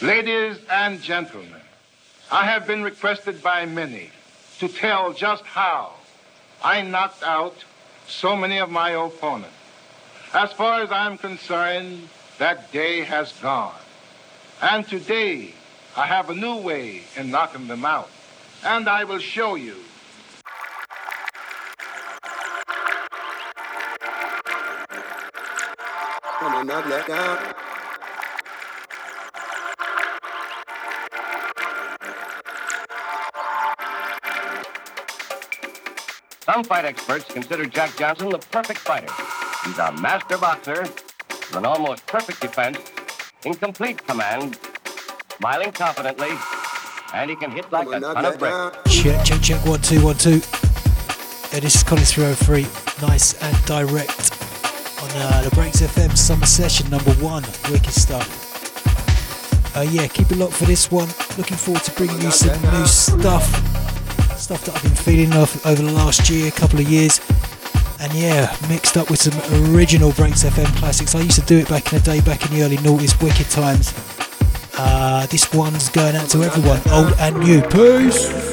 Ladies and gentlemen, I have been requested by many to tell just how I knocked out so many of my opponents. As far as I'm concerned, that day has gone. And today, I have a new way in knocking them out. And I will show you. On, knock that down. Some fight experts consider Jack Johnson the perfect fighter. He's a master boxer with an almost perfect defense, in complete command, smiling confidently, and he can hit like a on, ton of bricks. Check, check, check. One, two, one, two. Yeah, this is Collins 303. Nice and direct on uh, the Breaks FM summer session number one. Wicked stuff. Uh, yeah, keep it locked for this one. Looking forward to bringing you some new stuff. Stuff that I've been feeling of over the last year, couple of years. And yeah, mixed up with some original Breaks FM classics. I used to do it back in the day, back in the early noughties, wicked times. Uh, this one's going out to everyone, old and new. Peace!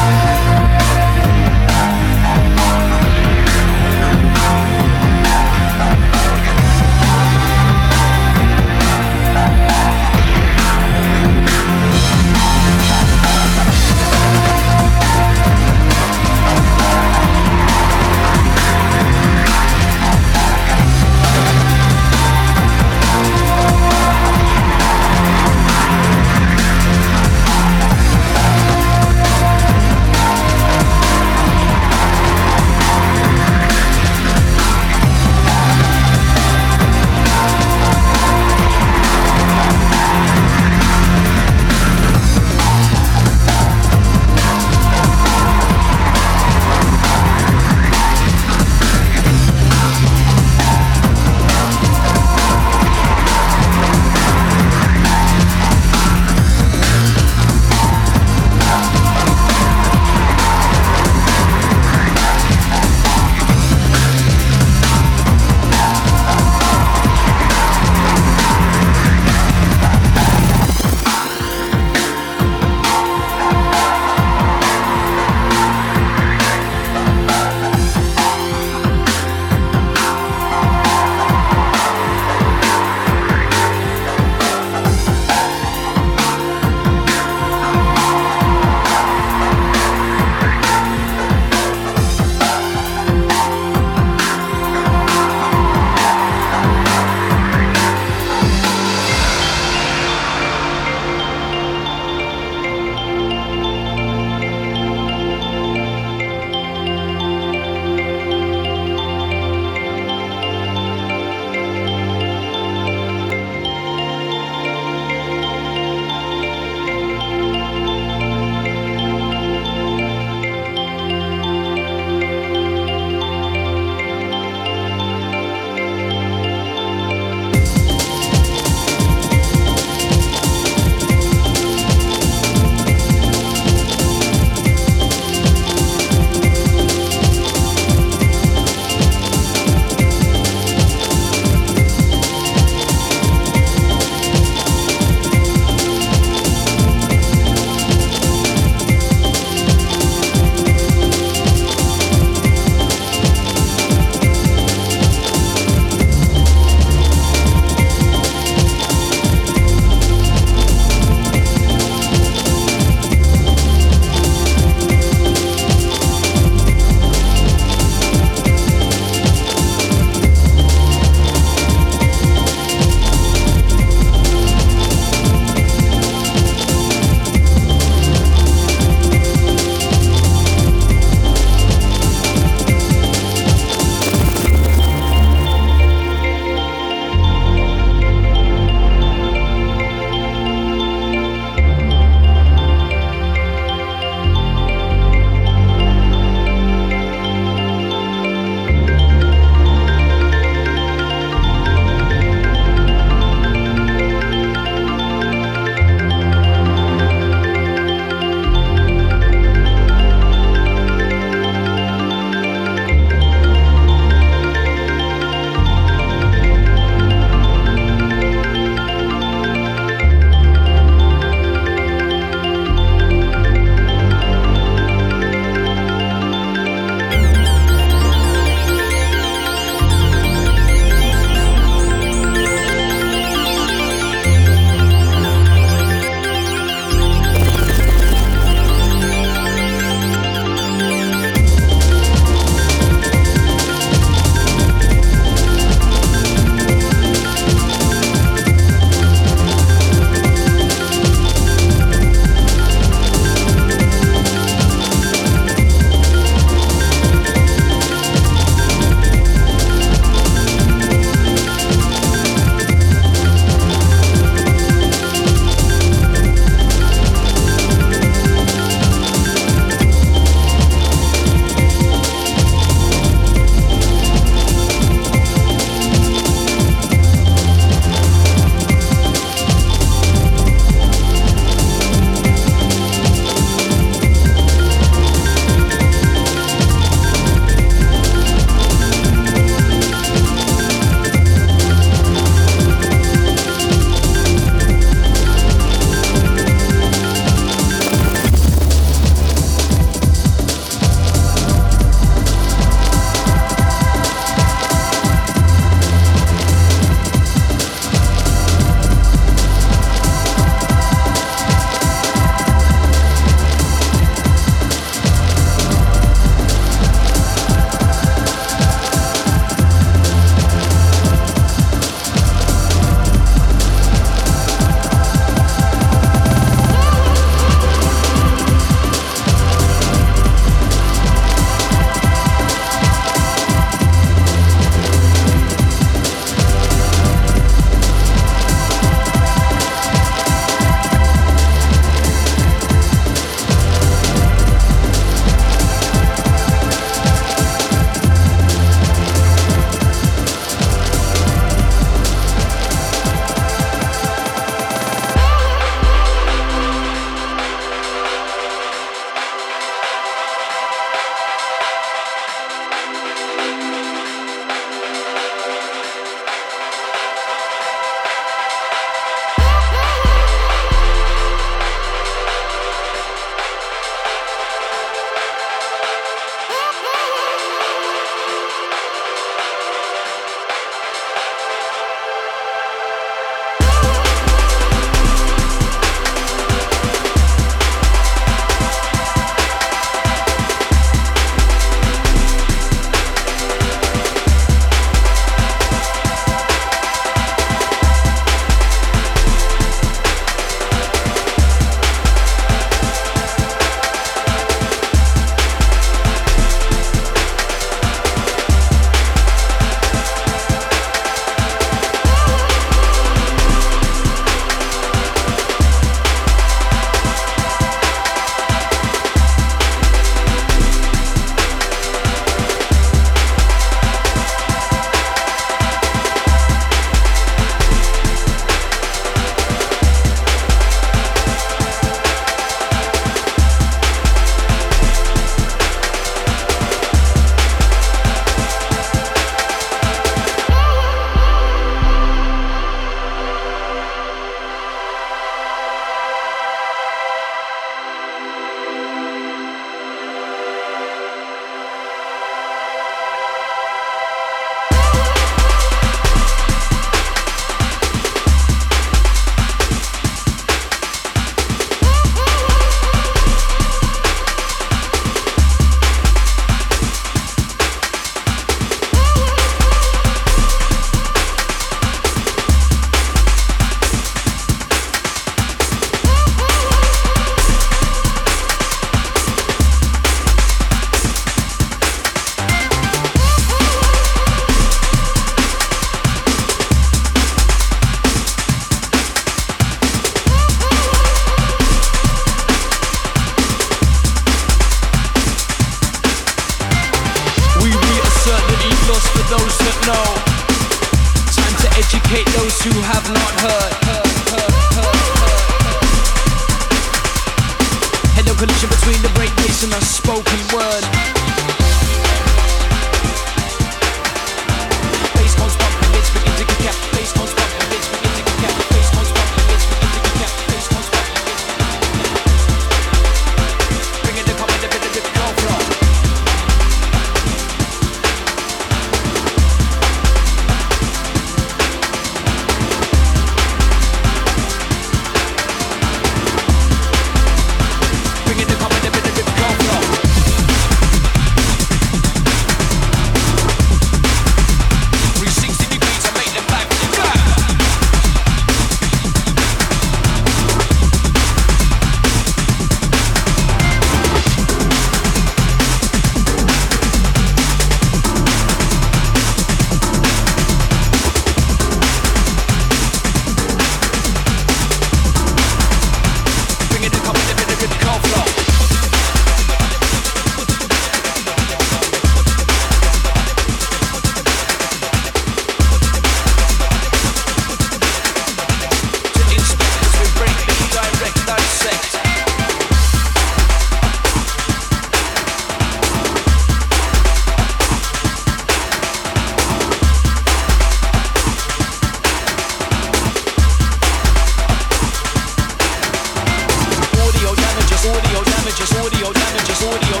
audio damages, audio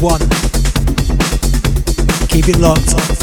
one. Keep it locked.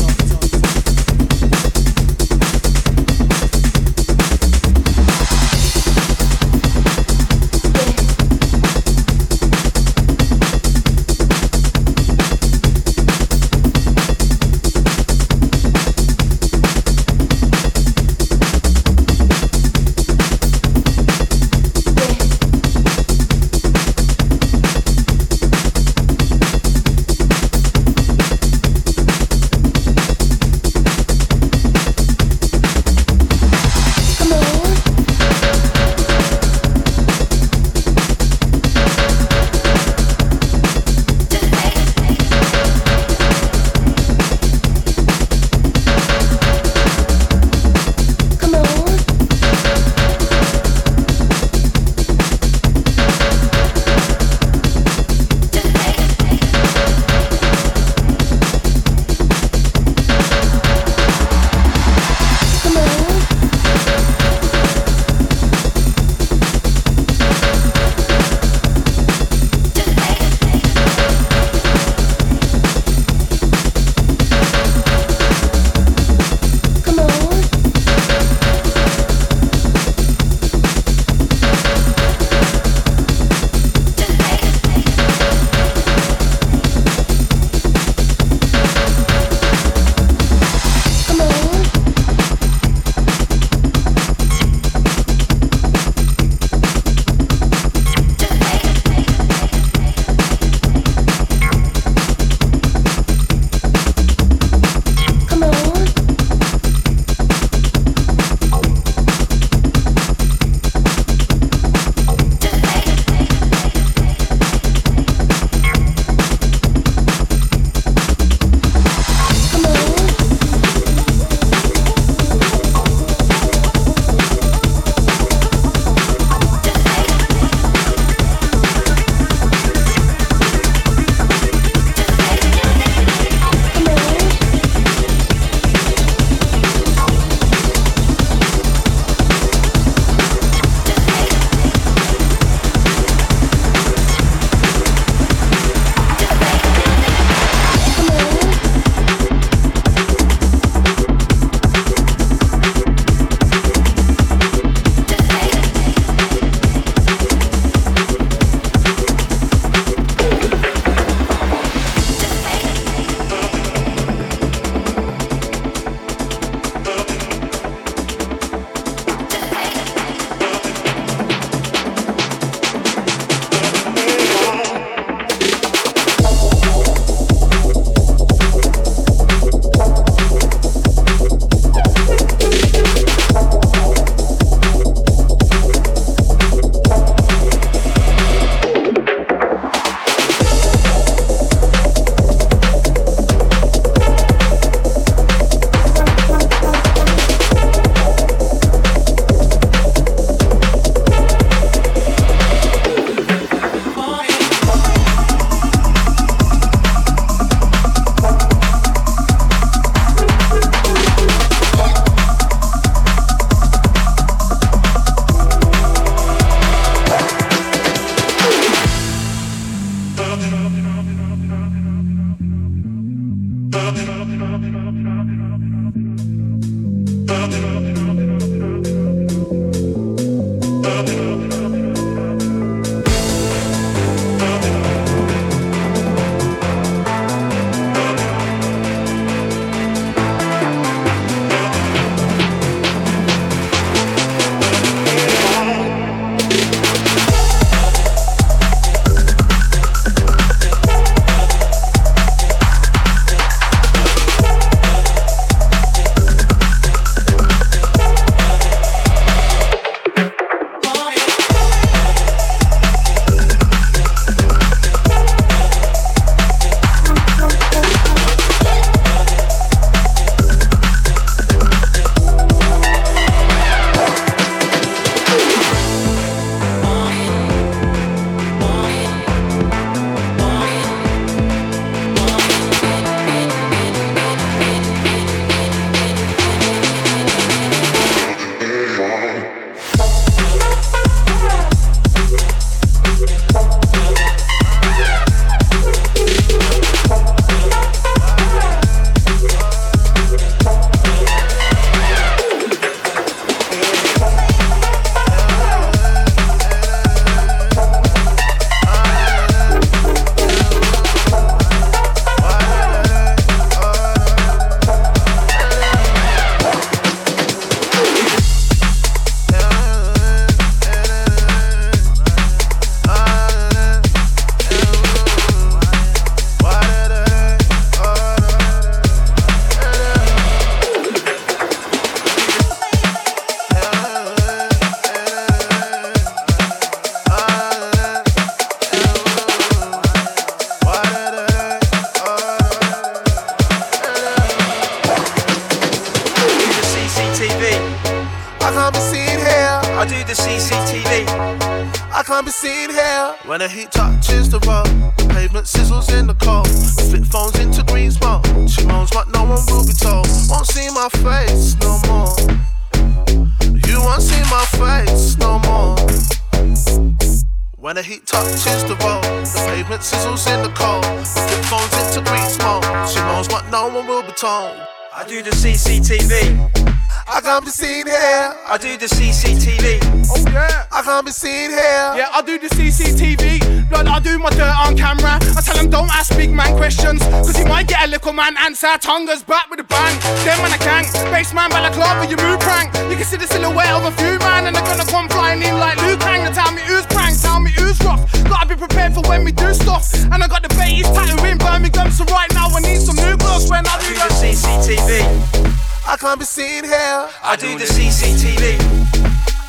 Seen here. Yeah, I do the CCTV. Blood, I do my dirt on camera. I tell them don't ask big man questions. Cause you might get a little man answer. Tonga's back with a bang. Them man a gang. Baseman balaclava, you move prank. You can see the silhouette of a few man. And they're gonna come flying in like Liu Kang. They tell me who's prank, tell me who's rough. Gotta be prepared for when we do stuff. And I got the babies tattoo in Birmingham. So right now I need some new gloves when I, I do, do the CCTV. I can't be seen here. I do the CCTV.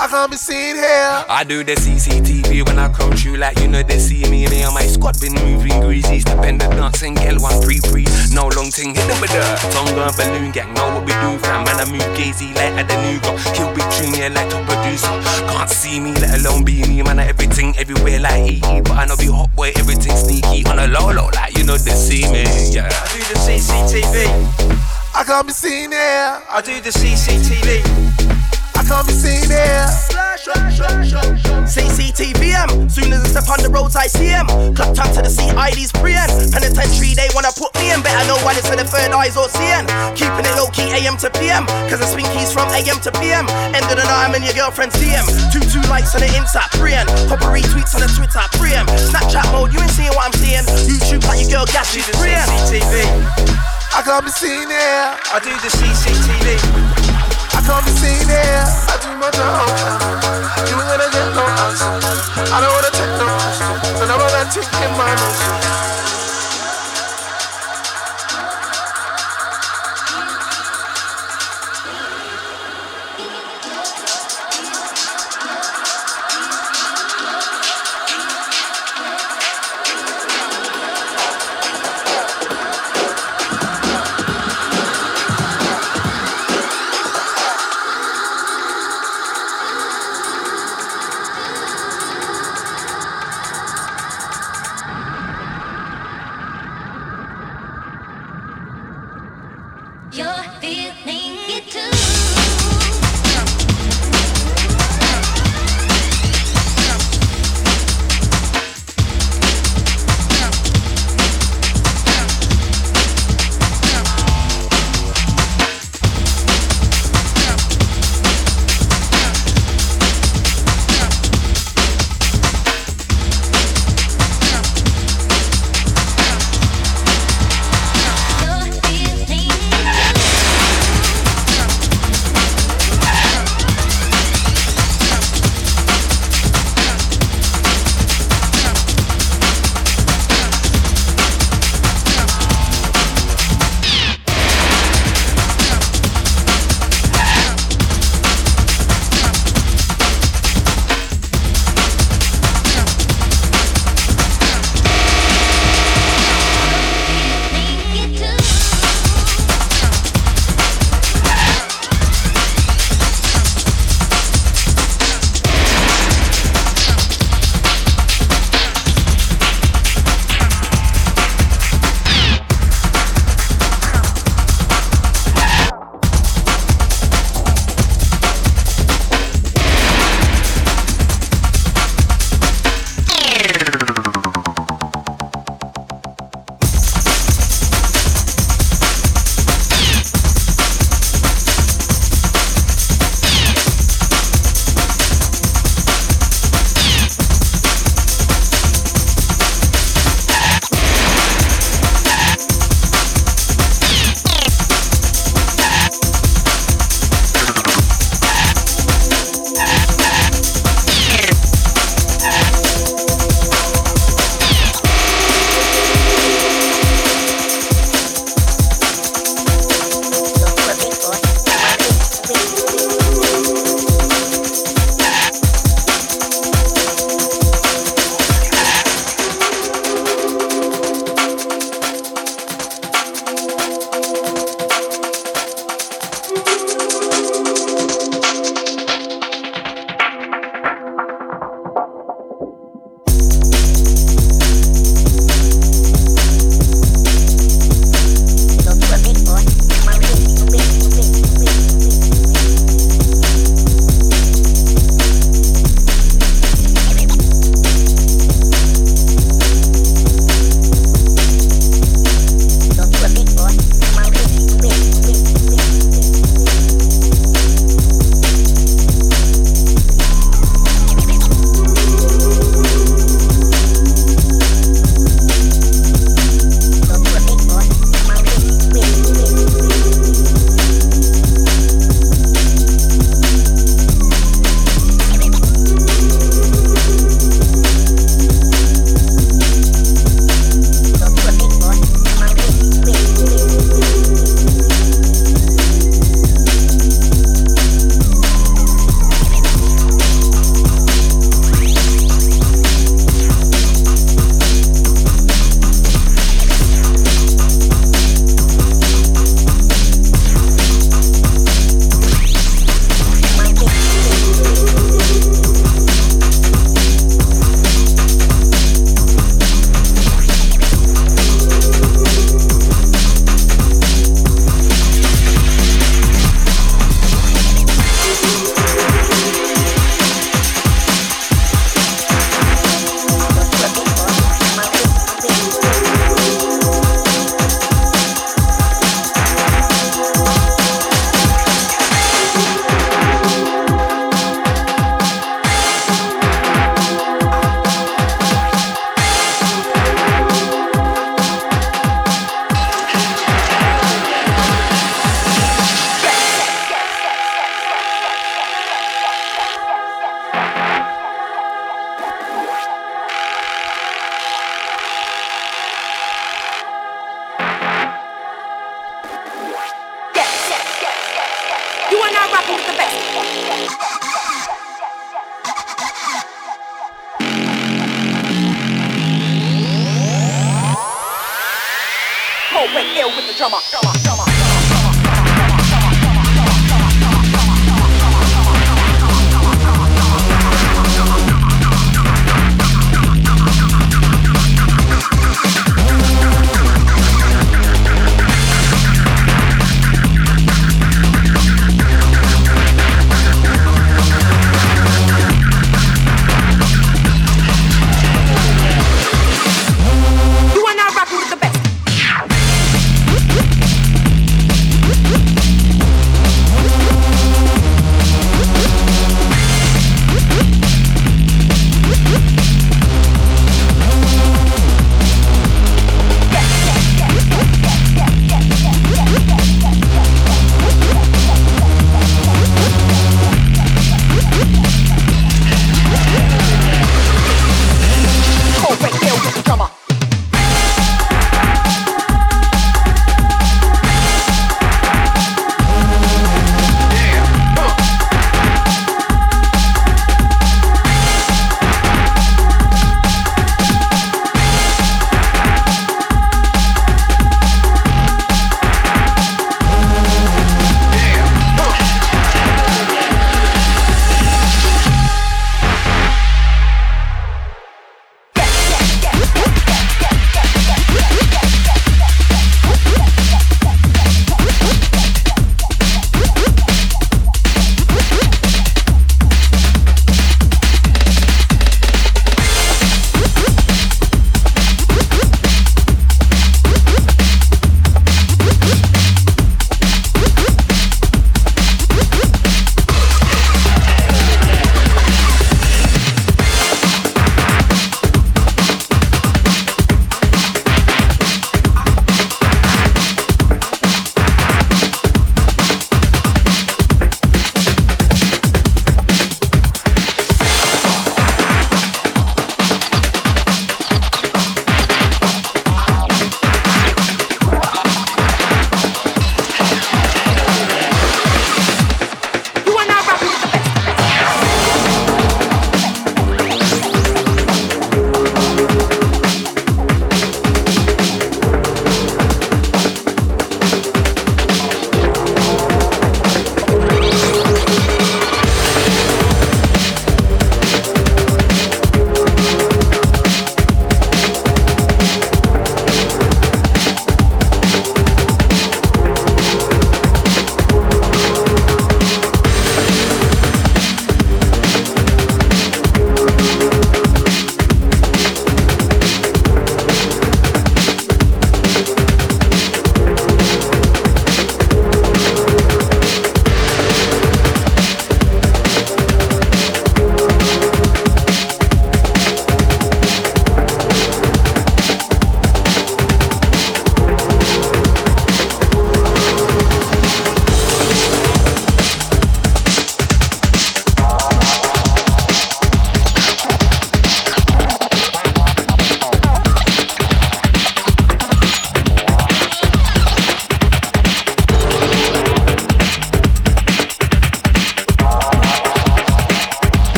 I can't be seen here. I do the CCTV when I come through, like you know they see me. Me and my squad been moving greasy, stepping the dance and get one free free. No long thing, hit them with the tongue and balloon gang. Know what we do, fam. Man, I move gazy like at the new got. Kill big junior like top producer. Can't see me, let alone be me. Man, I everything everywhere like EE, but I know be hot boy, everything sneaky on a low low, like you know they see me. Yeah. I do the CCTV. I can't be seen here. I do the CCTV. I can't be seen here. CCTVM. Soon as I step on the roads, I see him. Clapped up to the CID's preying. Penitentiary, they wanna put me in. Better know why it's for the third eyes or seeing. Keeping it low key AM to PM. Cause the keys from AM to PM. End of the night, I'm in your girlfriend's DM. Two, two likes on the inside, praying. Pop a retweets on the Twitter, praying. Snapchat mode, you ain't seeing what I'm seeing. YouTube like your girl, gas, she's praying. CCTV. I can't be seen here. I do the CCTV. I can't be seen here. I do my job. You ain't gonna get no answer. I don't wanna take no question. So now I'm my notion.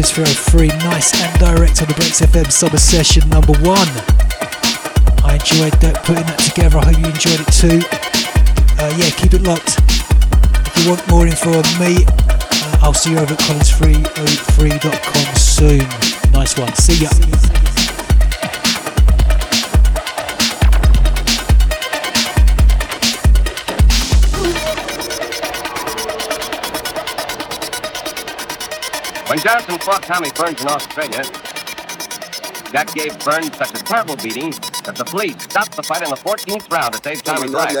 Listening to Collins 303, nice and direct on the Breaks FM summer session number one. I enjoyed that, putting that together. I hope you enjoyed it too. Uh, yeah, keep it locked. If you want more info on me, uh, I'll see you over at collins303.com soon. Nice one. See ya. When Johnson fought Tommy Burns in Australia, Jack gave Burns such a terrible beating that the police stopped the fight in the 14th round to save Tommy's life.